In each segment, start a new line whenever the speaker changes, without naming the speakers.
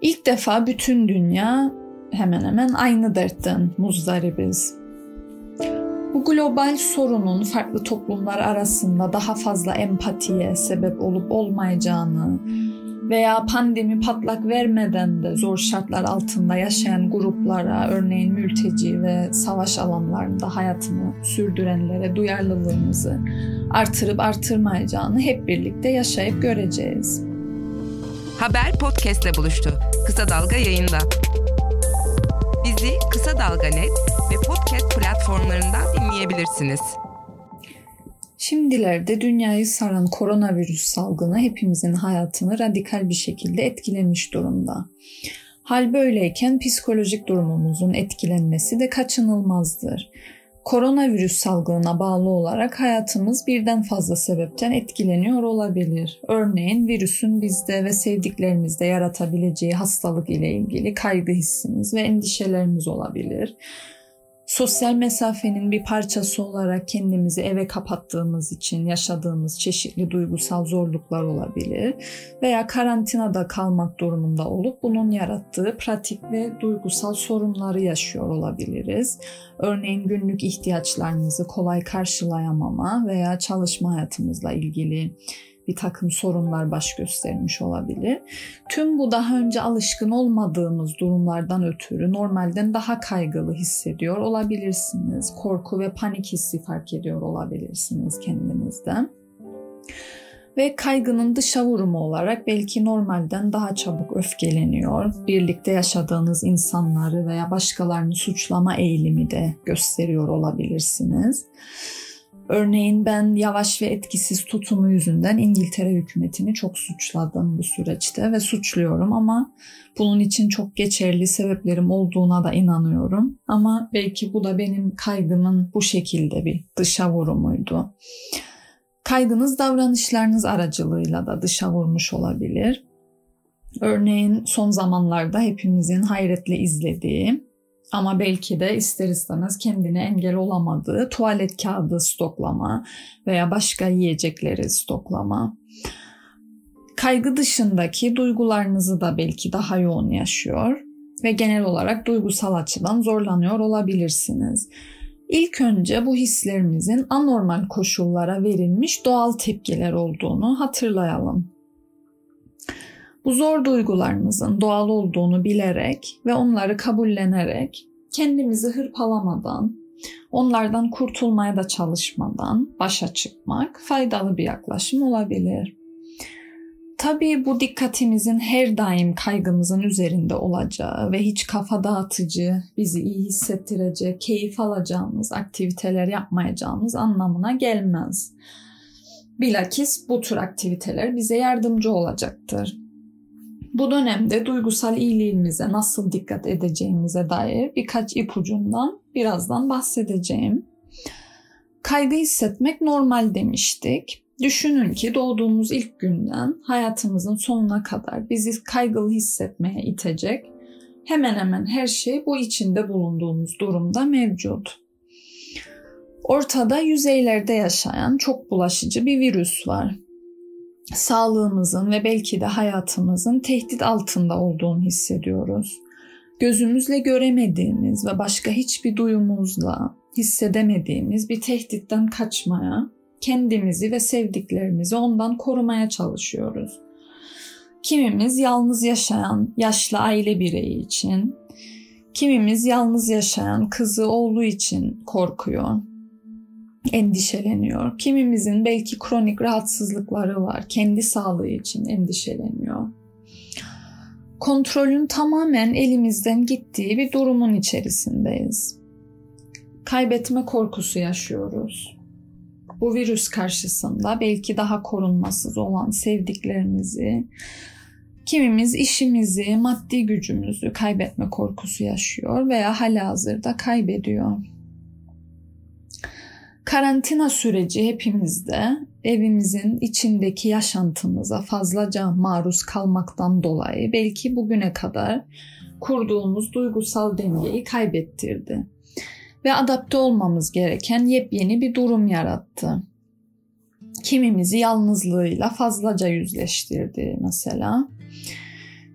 İlk defa bütün dünya hemen hemen aynı dertten muzdaribiz. Bu global sorunun farklı toplumlar arasında daha fazla empatiye sebep olup olmayacağını veya pandemi patlak vermeden de zor şartlar altında yaşayan gruplara, örneğin mülteci ve savaş alanlarında hayatını sürdürenlere duyarlılığımızı artırıp artırmayacağını hep birlikte yaşayıp göreceğiz.
Haber podcastle buluştu. Kısa Dalga yayında. Bizi Kısa Dalga Net ve podcast platformlarından dinleyebilirsiniz.
Şimdilerde dünyayı saran koronavirüs salgını hepimizin hayatını radikal bir şekilde etkilemiş durumda. Hal böyleyken psikolojik durumumuzun etkilenmesi de kaçınılmazdır. Koronavirüs salgınına bağlı olarak hayatımız birden fazla sebepten etkileniyor olabilir. Örneğin virüsün bizde ve sevdiklerimizde yaratabileceği hastalık ile ilgili kaygı hissimiz ve endişelerimiz olabilir sosyal mesafenin bir parçası olarak kendimizi eve kapattığımız için yaşadığımız çeşitli duygusal zorluklar olabilir veya karantinada kalmak durumunda olup bunun yarattığı pratik ve duygusal sorunları yaşıyor olabiliriz. Örneğin günlük ihtiyaçlarımızı kolay karşılayamama veya çalışma hayatımızla ilgili bir takım sorunlar baş göstermiş olabilir. Tüm bu daha önce alışkın olmadığımız durumlardan ötürü normalden daha kaygılı hissediyor olabilirsiniz. Korku ve panik hissi fark ediyor olabilirsiniz kendinizden. Ve kaygının dışa vurumu olarak belki normalden daha çabuk öfkeleniyor. Birlikte yaşadığınız insanları veya başkalarını suçlama eğilimi de gösteriyor olabilirsiniz. Örneğin ben yavaş ve etkisiz tutumu yüzünden İngiltere hükümetini çok suçladım bu süreçte ve suçluyorum ama bunun için çok geçerli sebeplerim olduğuna da inanıyorum. Ama belki bu da benim kaygımın bu şekilde bir dışa vurumuydu. Kaygınız davranışlarınız aracılığıyla da dışa vurmuş olabilir. Örneğin son zamanlarda hepimizin hayretle izlediği ama belki de ister istemez kendine engel olamadığı tuvalet kağıdı stoklama veya başka yiyecekleri stoklama. Kaygı dışındaki duygularınızı da belki daha yoğun yaşıyor ve genel olarak duygusal açıdan zorlanıyor olabilirsiniz. İlk önce bu hislerimizin anormal koşullara verilmiş doğal tepkiler olduğunu hatırlayalım. Bu zor duygularımızın doğal olduğunu bilerek ve onları kabullenerek kendimizi hırpalamadan, onlardan kurtulmaya da çalışmadan başa çıkmak faydalı bir yaklaşım olabilir. Tabii bu dikkatimizin her daim kaygımızın üzerinde olacağı ve hiç kafa dağıtıcı, bizi iyi hissettirecek, keyif alacağımız aktiviteler yapmayacağımız anlamına gelmez. Bilakis bu tür aktiviteler bize yardımcı olacaktır. Bu dönemde duygusal iyiliğimize nasıl dikkat edeceğimize dair birkaç ipucundan birazdan bahsedeceğim. Kaygı hissetmek normal demiştik. Düşünün ki doğduğumuz ilk günden hayatımızın sonuna kadar bizi kaygılı hissetmeye itecek hemen hemen her şey bu içinde bulunduğumuz durumda mevcut. Ortada yüzeylerde yaşayan çok bulaşıcı bir virüs var sağlığımızın ve belki de hayatımızın tehdit altında olduğunu hissediyoruz. Gözümüzle göremediğimiz ve başka hiçbir duyumuzla hissedemediğimiz bir tehditten kaçmaya, kendimizi ve sevdiklerimizi ondan korumaya çalışıyoruz. Kimimiz yalnız yaşayan yaşlı aile bireyi için, kimimiz yalnız yaşayan kızı oğlu için korkuyor endişeleniyor. Kimimizin belki kronik rahatsızlıkları var. Kendi sağlığı için endişeleniyor. Kontrolün tamamen elimizden gittiği bir durumun içerisindeyiz. Kaybetme korkusu yaşıyoruz. Bu virüs karşısında belki daha korunmasız olan sevdiklerimizi, kimimiz işimizi, maddi gücümüzü kaybetme korkusu yaşıyor veya halihazırda kaybediyor. Karantina süreci hepimizde evimizin içindeki yaşantımıza fazlaca maruz kalmaktan dolayı belki bugüne kadar kurduğumuz duygusal dengeyi kaybettirdi ve adapte olmamız gereken yepyeni bir durum yarattı. Kimimizi yalnızlığıyla fazlaca yüzleştirdi mesela.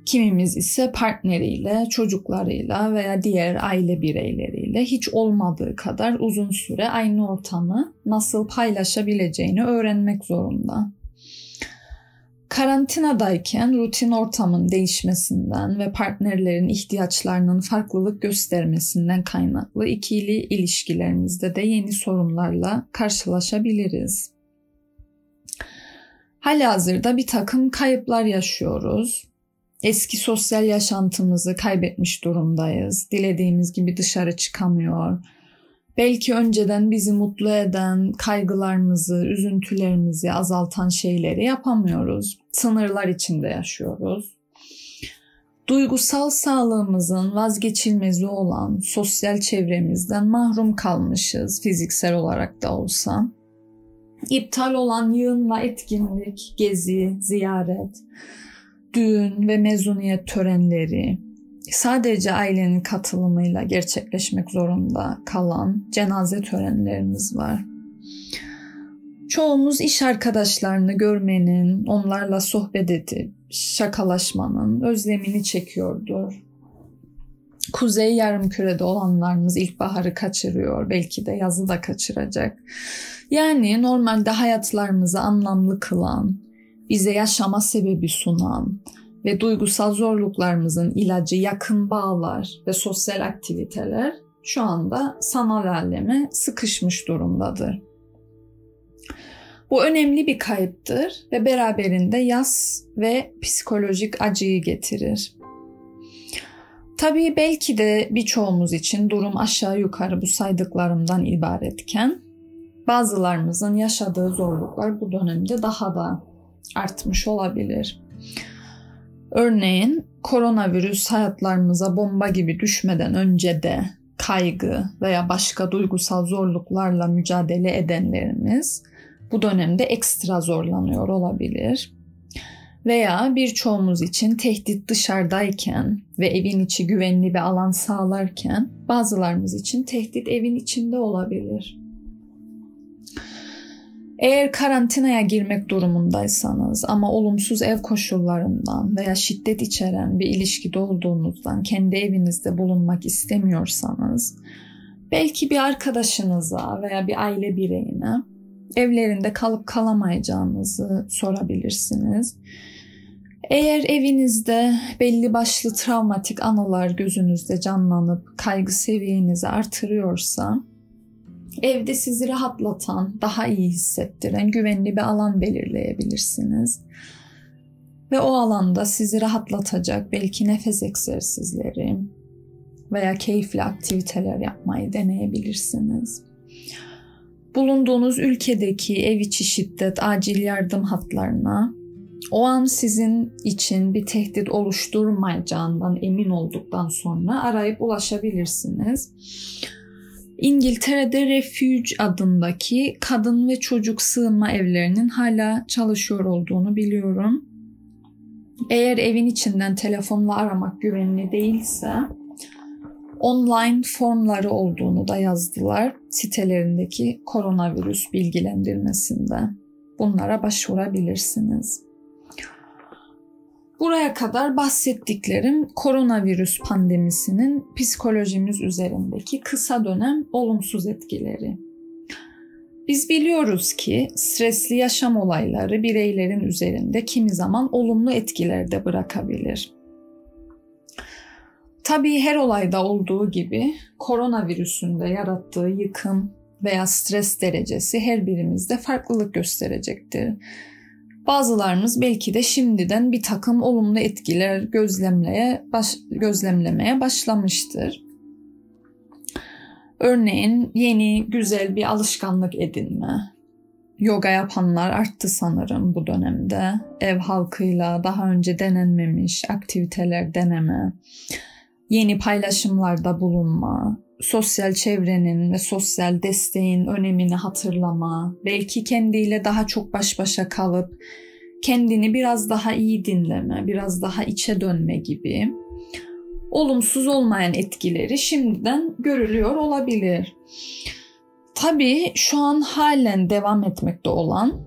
Kimimiz ise partneriyle, çocuklarıyla veya diğer aile bireyleriyle hiç olmadığı kadar uzun süre aynı ortamı nasıl paylaşabileceğini öğrenmek zorunda. Karantinadayken rutin ortamın değişmesinden ve partnerlerin ihtiyaçlarının farklılık göstermesinden kaynaklı ikili ilişkilerimizde de yeni sorunlarla karşılaşabiliriz. Halihazırda bir takım kayıplar yaşıyoruz. Eski sosyal yaşantımızı kaybetmiş durumdayız. Dilediğimiz gibi dışarı çıkamıyor. Belki önceden bizi mutlu eden kaygılarımızı, üzüntülerimizi azaltan şeyleri yapamıyoruz. Sınırlar içinde yaşıyoruz. Duygusal sağlığımızın vazgeçilmezi olan sosyal çevremizden mahrum kalmışız fiziksel olarak da olsa. İptal olan yığınla etkinlik, gezi, ziyaret, düğün ve mezuniyet törenleri, sadece ailenin katılımıyla gerçekleşmek zorunda kalan cenaze törenlerimiz var. Çoğumuz iş arkadaşlarını görmenin, onlarla sohbet edip şakalaşmanın özlemini çekiyordur. Kuzey yarımkürede olanlarımız ilkbaharı kaçırıyor, belki de yazı da kaçıracak. Yani normalde hayatlarımızı anlamlı kılan, bize yaşama sebebi sunan ve duygusal zorluklarımızın ilacı yakın bağlar ve sosyal aktiviteler şu anda sanal aleme sıkışmış durumdadır. Bu önemli bir kayıptır ve beraberinde yas ve psikolojik acıyı getirir. Tabii belki de birçoğumuz için durum aşağı yukarı bu saydıklarımdan ibaretken bazılarımızın yaşadığı zorluklar bu dönemde daha da artmış olabilir. Örneğin koronavirüs hayatlarımıza bomba gibi düşmeden önce de kaygı veya başka duygusal zorluklarla mücadele edenlerimiz bu dönemde ekstra zorlanıyor olabilir. Veya birçoğumuz için tehdit dışarıdayken ve evin içi güvenli bir alan sağlarken bazılarımız için tehdit evin içinde olabilir. Eğer karantinaya girmek durumundaysanız ama olumsuz ev koşullarından veya şiddet içeren bir ilişkide olduğunuzdan kendi evinizde bulunmak istemiyorsanız belki bir arkadaşınıza veya bir aile bireyine evlerinde kalıp kalamayacağınızı sorabilirsiniz. Eğer evinizde belli başlı travmatik anılar gözünüzde canlanıp kaygı seviyenizi artırıyorsa Evde sizi rahatlatan, daha iyi hissettiren güvenli bir alan belirleyebilirsiniz. Ve o alanda sizi rahatlatacak belki nefes egzersizleri veya keyifli aktiviteler yapmayı deneyebilirsiniz. Bulunduğunuz ülkedeki ev içi şiddet acil yardım hatlarına o an sizin için bir tehdit oluşturmayacağından emin olduktan sonra arayıp ulaşabilirsiniz. İngiltere'de Refuge adındaki kadın ve çocuk sığınma evlerinin hala çalışıyor olduğunu biliyorum. Eğer evin içinden telefonla aramak güvenli değilse online formları olduğunu da yazdılar sitelerindeki koronavirüs bilgilendirmesinde. Bunlara başvurabilirsiniz. Buraya kadar bahsettiklerim koronavirüs pandemisinin psikolojimiz üzerindeki kısa dönem olumsuz etkileri. Biz biliyoruz ki stresli yaşam olayları bireylerin üzerinde kimi zaman olumlu etkiler de bırakabilir. Tabii her olayda olduğu gibi koronavirüsün de yarattığı yıkım veya stres derecesi her birimizde farklılık gösterecektir Bazılarımız belki de şimdiden bir takım olumlu etkiler gözlemleye baş, gözlemlemeye başlamıştır. Örneğin yeni güzel bir alışkanlık edinme. Yoga yapanlar arttı sanırım bu dönemde. Ev halkıyla daha önce denenmemiş aktiviteler deneme, yeni paylaşımlarda bulunma, sosyal çevrenin ve sosyal desteğin önemini hatırlama, belki kendiyle daha çok baş başa kalıp kendini biraz daha iyi dinleme, biraz daha içe dönme gibi olumsuz olmayan etkileri şimdiden görülüyor olabilir. Tabii şu an halen devam etmekte olan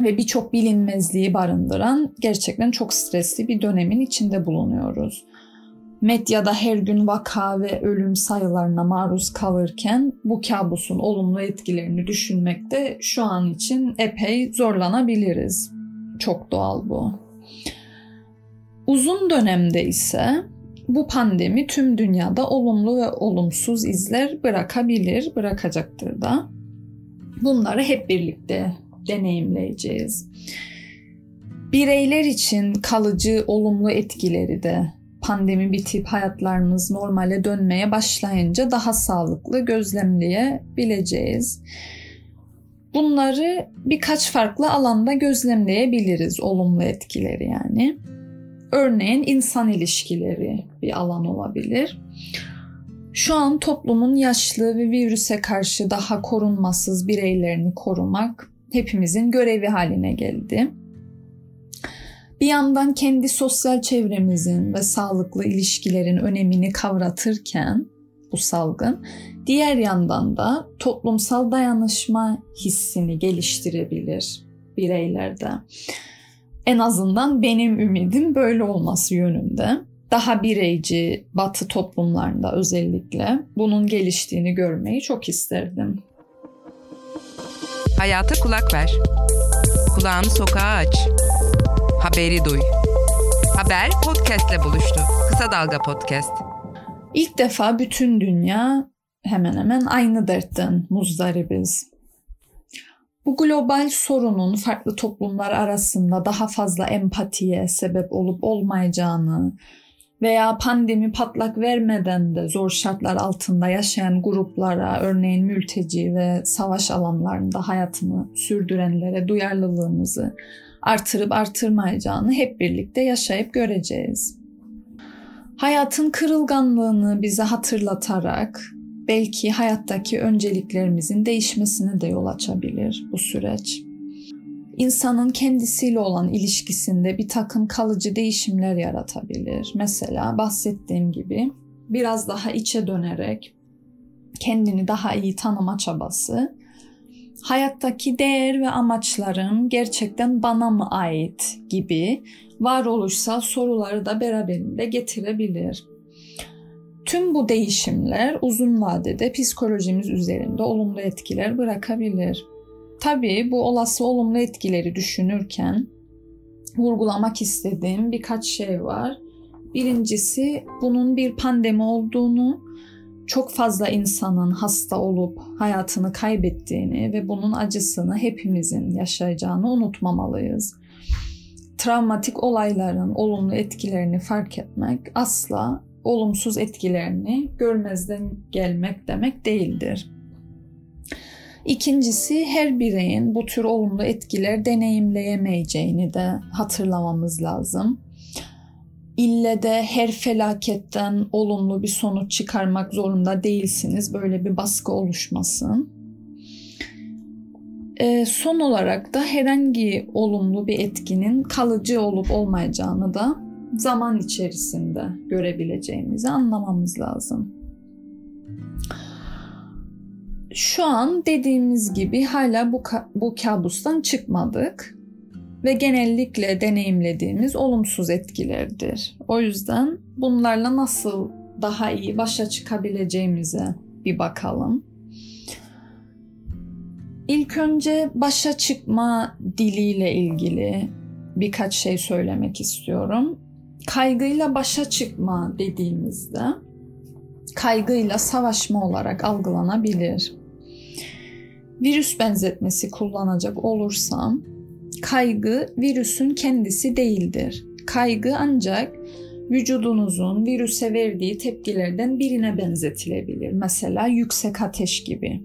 ve birçok bilinmezliği barındıran gerçekten çok stresli bir dönemin içinde bulunuyoruz. Medyada her gün vaka ve ölüm sayılarına maruz kalırken bu kabusun olumlu etkilerini düşünmekte şu an için epey zorlanabiliriz. Çok doğal bu. Uzun dönemde ise bu pandemi tüm dünyada olumlu ve olumsuz izler bırakabilir, bırakacaktır da. Bunları hep birlikte deneyimleyeceğiz. Bireyler için kalıcı olumlu etkileri de pandemi bitip hayatlarımız normale dönmeye başlayınca daha sağlıklı gözlemleyebileceğiz. Bunları birkaç farklı alanda gözlemleyebiliriz olumlu etkileri yani. Örneğin insan ilişkileri bir alan olabilir. Şu an toplumun yaşlı ve virüse karşı daha korunmasız bireylerini korumak hepimizin görevi haline geldi. Bir yandan kendi sosyal çevremizin ve sağlıklı ilişkilerin önemini kavratırken bu salgın, diğer yandan da toplumsal dayanışma hissini geliştirebilir bireylerde. En azından benim ümidim böyle olması yönünde. Daha bireyci batı toplumlarında özellikle bunun geliştiğini görmeyi çok isterdim.
Hayata kulak ver. Kulağını sokağa aç. Haberi duy. Haber podcastle buluştu. Kısa Dalga Podcast.
İlk defa bütün dünya hemen hemen aynı dertten muzdaribiz. Bu global sorunun farklı toplumlar arasında daha fazla empatiye sebep olup olmayacağını veya pandemi patlak vermeden de zor şartlar altında yaşayan gruplara, örneğin mülteci ve savaş alanlarında hayatını sürdürenlere duyarlılığımızı artırıp artırmayacağını hep birlikte yaşayıp göreceğiz. Hayatın kırılganlığını bize hatırlatarak belki hayattaki önceliklerimizin değişmesine de yol açabilir bu süreç. İnsanın kendisiyle olan ilişkisinde bir takım kalıcı değişimler yaratabilir. Mesela bahsettiğim gibi biraz daha içe dönerek kendini daha iyi tanıma çabası hayattaki değer ve amaçlarım gerçekten bana mı ait gibi varoluşsal soruları da beraberinde getirebilir. Tüm bu değişimler uzun vadede psikolojimiz üzerinde olumlu etkiler bırakabilir. Tabii bu olası olumlu etkileri düşünürken vurgulamak istediğim birkaç şey var. Birincisi bunun bir pandemi olduğunu, çok fazla insanın hasta olup hayatını kaybettiğini ve bunun acısını hepimizin yaşayacağını unutmamalıyız. Travmatik olayların olumlu etkilerini fark etmek asla olumsuz etkilerini görmezden gelmek demek değildir. İkincisi her bireyin bu tür olumlu etkiler deneyimleyemeyeceğini de hatırlamamız lazım. İlle de her felaketten olumlu bir sonuç çıkarmak zorunda değilsiniz. Böyle bir baskı oluşmasın. E, son olarak da herhangi olumlu bir etkinin kalıcı olup olmayacağını da zaman içerisinde görebileceğimizi anlamamız lazım. Şu an dediğimiz gibi hala bu, bu kabustan çıkmadık ve genellikle deneyimlediğimiz olumsuz etkilerdir. O yüzden bunlarla nasıl daha iyi başa çıkabileceğimize bir bakalım. İlk önce başa çıkma diliyle ilgili birkaç şey söylemek istiyorum. Kaygıyla başa çıkma dediğimizde kaygıyla savaşma olarak algılanabilir. Virüs benzetmesi kullanacak olursam kaygı virüsün kendisi değildir. Kaygı ancak vücudunuzun virüse verdiği tepkilerden birine benzetilebilir. Mesela yüksek ateş gibi.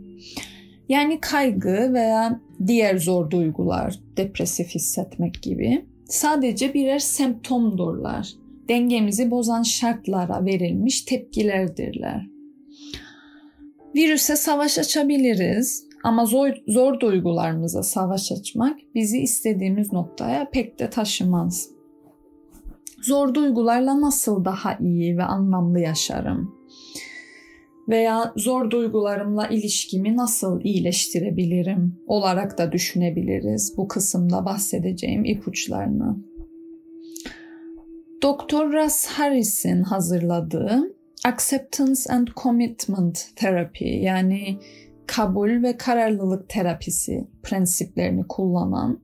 Yani kaygı veya diğer zor duygular, depresif hissetmek gibi sadece birer semptomdurlar. Dengemizi bozan şartlara verilmiş tepkilerdirler. Virüse savaş açabiliriz ama zor, zor duygularımıza savaş açmak bizi istediğimiz noktaya pek de taşımaz. Zor duygularla nasıl daha iyi ve anlamlı yaşarım? veya zor duygularımla ilişkimi nasıl iyileştirebilirim olarak da düşünebiliriz bu kısımda bahsedeceğim ipuçlarını. Dr. Russ Harris'in hazırladığı Acceptance and Commitment Therapy yani kabul ve kararlılık terapisi prensiplerini kullanan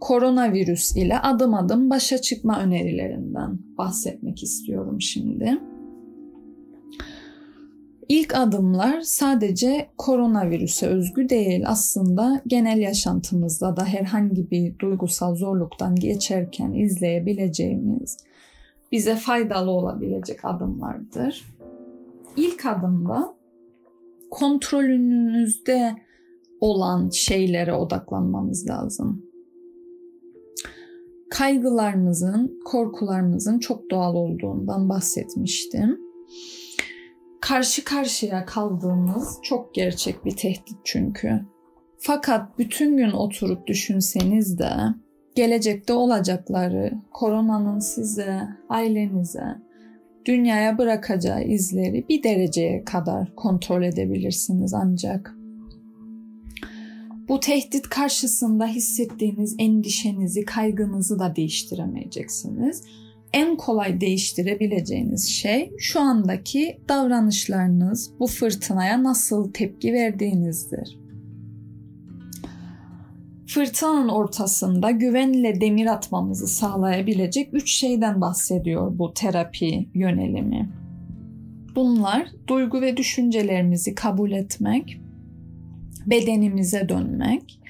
koronavirüs ile adım adım başa çıkma önerilerinden bahsetmek istiyorum şimdi. İlk adımlar sadece koronavirüse özgü değil. Aslında genel yaşantımızda da herhangi bir duygusal zorluktan geçerken izleyebileceğimiz, bize faydalı olabilecek adımlardır. İlk adımda kontrolünüzde olan şeylere odaklanmamız lazım. Kaygılarımızın, korkularımızın çok doğal olduğundan bahsetmiştim karşı karşıya kaldığımız çok gerçek bir tehdit çünkü. Fakat bütün gün oturup düşünseniz de gelecekte olacakları, koronanın size, ailenize, dünyaya bırakacağı izleri bir dereceye kadar kontrol edebilirsiniz ancak. Bu tehdit karşısında hissettiğiniz endişenizi, kaygınızı da değiştiremeyeceksiniz en kolay değiştirebileceğiniz şey şu andaki davranışlarınız, bu fırtınaya nasıl tepki verdiğinizdir. Fırtınanın ortasında güvenle demir atmamızı sağlayabilecek üç şeyden bahsediyor bu terapi yönelimi. Bunlar duygu ve düşüncelerimizi kabul etmek, bedenimize dönmek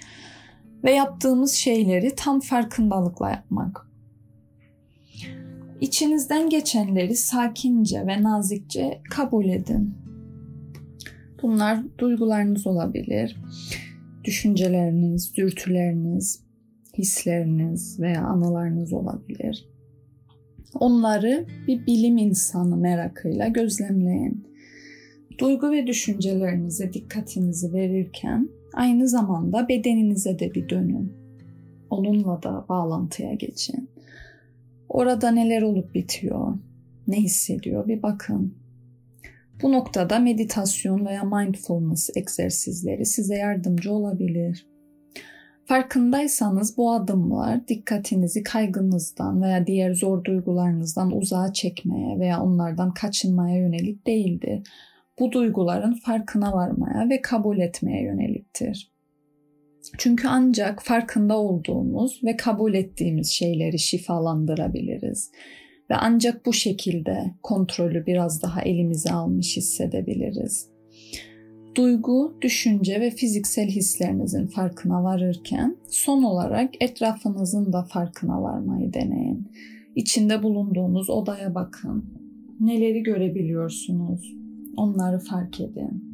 ve yaptığımız şeyleri tam farkındalıkla yapmak. İçinizden geçenleri sakince ve nazikçe kabul edin. Bunlar duygularınız olabilir, düşünceleriniz, dürtüleriniz, hisleriniz veya anılarınız olabilir. Onları bir bilim insanı merakıyla gözlemleyin. Duygu ve düşüncelerinize dikkatinizi verirken aynı zamanda bedeninize de bir dönün. Onunla da bağlantıya geçin. Orada neler olup bitiyor? Ne hissediyor? Bir bakın. Bu noktada meditasyon veya mindfulness egzersizleri size yardımcı olabilir. Farkındaysanız bu adımlar dikkatinizi kaygınızdan veya diğer zor duygularınızdan uzağa çekmeye veya onlardan kaçınmaya yönelik değildir. Bu duyguların farkına varmaya ve kabul etmeye yöneliktir. Çünkü ancak farkında olduğumuz ve kabul ettiğimiz şeyleri şifalandırabiliriz. Ve ancak bu şekilde kontrolü biraz daha elimize almış hissedebiliriz. Duygu, düşünce ve fiziksel hislerinizin farkına varırken son olarak etrafınızın da farkına varmayı deneyin. İçinde bulunduğunuz odaya bakın. Neleri görebiliyorsunuz? Onları fark edin.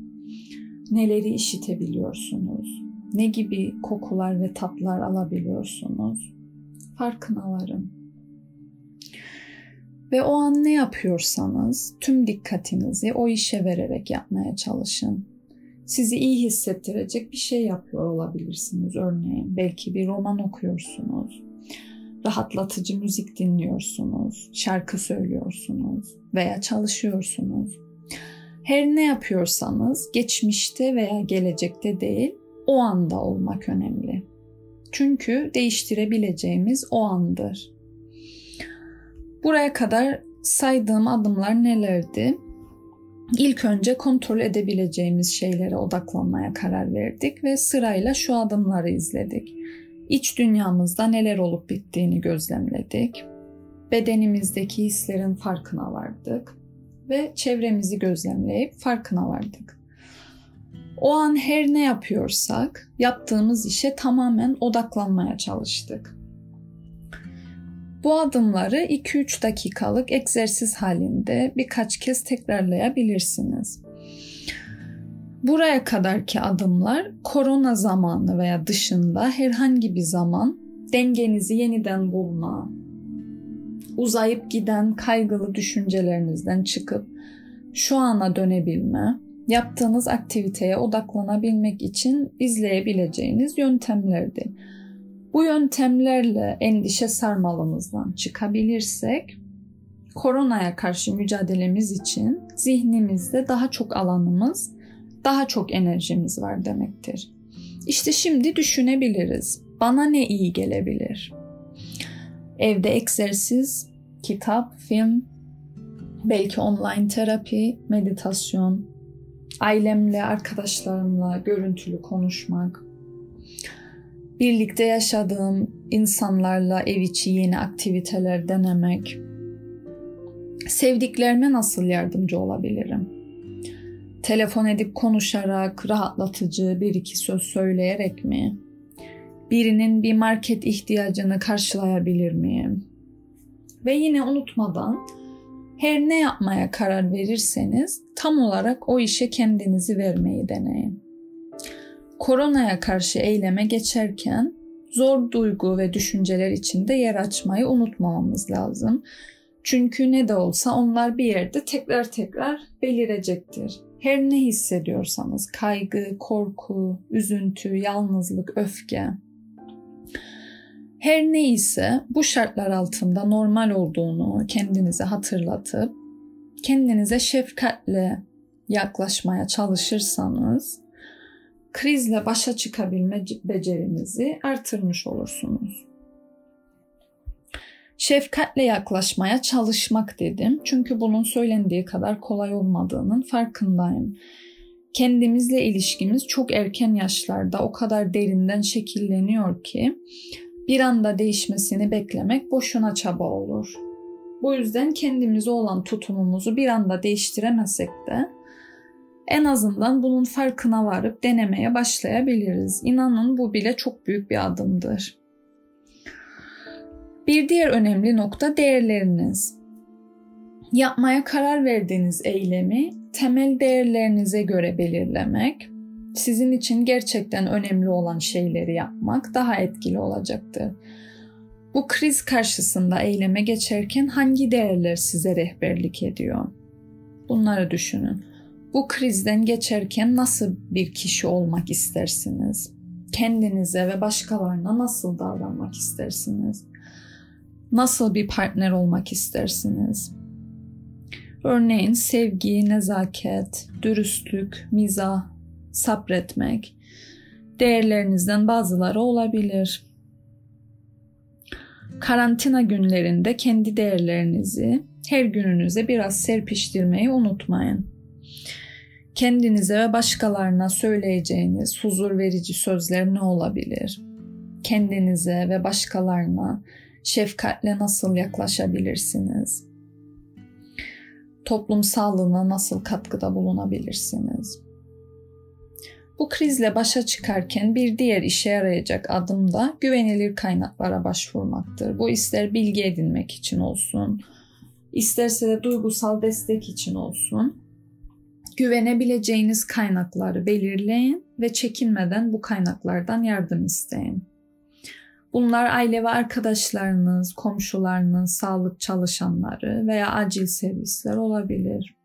Neleri işitebiliyorsunuz? ne gibi kokular ve tatlar alabiliyorsunuz? Farkına varın. Ve o an ne yapıyorsanız tüm dikkatinizi o işe vererek yapmaya çalışın. Sizi iyi hissettirecek bir şey yapıyor olabilirsiniz örneğin. Belki bir roman okuyorsunuz. Rahatlatıcı müzik dinliyorsunuz, şarkı söylüyorsunuz veya çalışıyorsunuz. Her ne yapıyorsanız geçmişte veya gelecekte değil, o anda olmak önemli. Çünkü değiştirebileceğimiz o andır. Buraya kadar saydığım adımlar nelerdi? İlk önce kontrol edebileceğimiz şeylere odaklanmaya karar verdik ve sırayla şu adımları izledik. İç dünyamızda neler olup bittiğini gözlemledik. Bedenimizdeki hislerin farkına vardık ve çevremizi gözlemleyip farkına vardık. O an her ne yapıyorsak yaptığımız işe tamamen odaklanmaya çalıştık. Bu adımları 2-3 dakikalık egzersiz halinde birkaç kez tekrarlayabilirsiniz. Buraya kadarki adımlar korona zamanı veya dışında herhangi bir zaman dengenizi yeniden bulma, uzayıp giden kaygılı düşüncelerinizden çıkıp şu ana dönebilme, yaptığınız aktiviteye odaklanabilmek için izleyebileceğiniz yöntemlerdi. Bu yöntemlerle endişe sarmalımızdan çıkabilirsek koronaya karşı mücadelemiz için zihnimizde daha çok alanımız, daha çok enerjimiz var demektir. İşte şimdi düşünebiliriz. Bana ne iyi gelebilir? Evde egzersiz, kitap, film, belki online terapi, meditasyon, ailemle, arkadaşlarımla görüntülü konuşmak, birlikte yaşadığım insanlarla ev içi yeni aktiviteler denemek, sevdiklerime nasıl yardımcı olabilirim? Telefon edip konuşarak, rahatlatıcı bir iki söz söyleyerek mi? Birinin bir market ihtiyacını karşılayabilir miyim? Ve yine unutmadan her ne yapmaya karar verirseniz tam olarak o işe kendinizi vermeyi deneyin. Koronaya karşı eyleme geçerken zor duygu ve düşünceler içinde yer açmayı unutmamamız lazım. Çünkü ne de olsa onlar bir yerde tekrar tekrar belirecektir. Her ne hissediyorsanız kaygı, korku, üzüntü, yalnızlık, öfke her neyse bu şartlar altında normal olduğunu kendinize hatırlatıp kendinize şefkatle yaklaşmaya çalışırsanız krizle başa çıkabilme becerinizi artırmış olursunuz. Şefkatle yaklaşmaya çalışmak dedim. Çünkü bunun söylendiği kadar kolay olmadığının farkındayım. Kendimizle ilişkimiz çok erken yaşlarda o kadar derinden şekilleniyor ki bir anda değişmesini beklemek boşuna çaba olur. Bu yüzden kendimize olan tutumumuzu bir anda değiştiremesek de en azından bunun farkına varıp denemeye başlayabiliriz. İnanın bu bile çok büyük bir adımdır. Bir diğer önemli nokta değerleriniz. Yapmaya karar verdiğiniz eylemi temel değerlerinize göre belirlemek, sizin için gerçekten önemli olan şeyleri yapmak daha etkili olacaktır. Bu kriz karşısında eyleme geçerken hangi değerler size rehberlik ediyor? Bunları düşünün. Bu krizden geçerken nasıl bir kişi olmak istersiniz? Kendinize ve başkalarına nasıl davranmak istersiniz? Nasıl bir partner olmak istersiniz? Örneğin sevgi, nezaket, dürüstlük, mizah, sabretmek değerlerinizden bazıları olabilir. Karantina günlerinde kendi değerlerinizi her gününüze biraz serpiştirmeyi unutmayın. Kendinize ve başkalarına söyleyeceğiniz huzur verici sözler ne olabilir? Kendinize ve başkalarına şefkatle nasıl yaklaşabilirsiniz? Toplum sağlığına nasıl katkıda bulunabilirsiniz? Bu krizle başa çıkarken bir diğer işe yarayacak adım da güvenilir kaynaklara başvurmaktır. Bu ister bilgi edinmek için olsun, isterse de duygusal destek için olsun. Güvenebileceğiniz kaynakları belirleyin ve çekinmeden bu kaynaklardan yardım isteyin. Bunlar aile ve arkadaşlarınız, komşularınız, sağlık çalışanları veya acil servisler olabilir.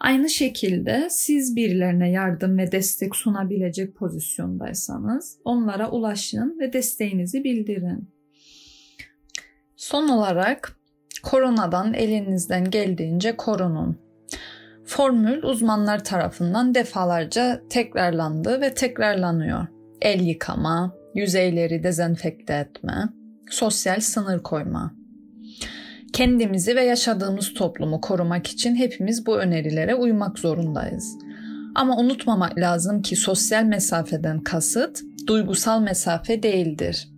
Aynı şekilde siz birilerine yardım ve destek sunabilecek pozisyondaysanız onlara ulaşın ve desteğinizi bildirin. Son olarak koronadan elinizden geldiğince korunun. Formül uzmanlar tarafından defalarca tekrarlandı ve tekrarlanıyor. El yıkama, yüzeyleri dezenfekte etme, sosyal sınır koyma. Kendimizi ve yaşadığımız toplumu korumak için hepimiz bu önerilere uymak zorundayız. Ama unutmamak lazım ki sosyal mesafeden kasıt duygusal mesafe değildir.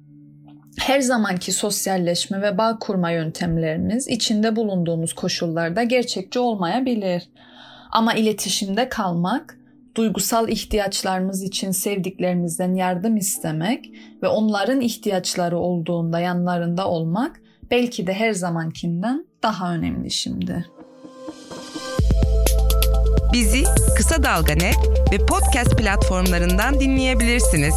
Her zamanki sosyalleşme ve bağ kurma yöntemlerimiz içinde bulunduğumuz koşullarda gerçekçi olmayabilir. Ama iletişimde kalmak, duygusal ihtiyaçlarımız için sevdiklerimizden yardım istemek ve onların ihtiyaçları olduğunda yanlarında olmak belki de her zamankinden daha önemli şimdi.
Bizi Kısa Dalga ve podcast platformlarından dinleyebilirsiniz.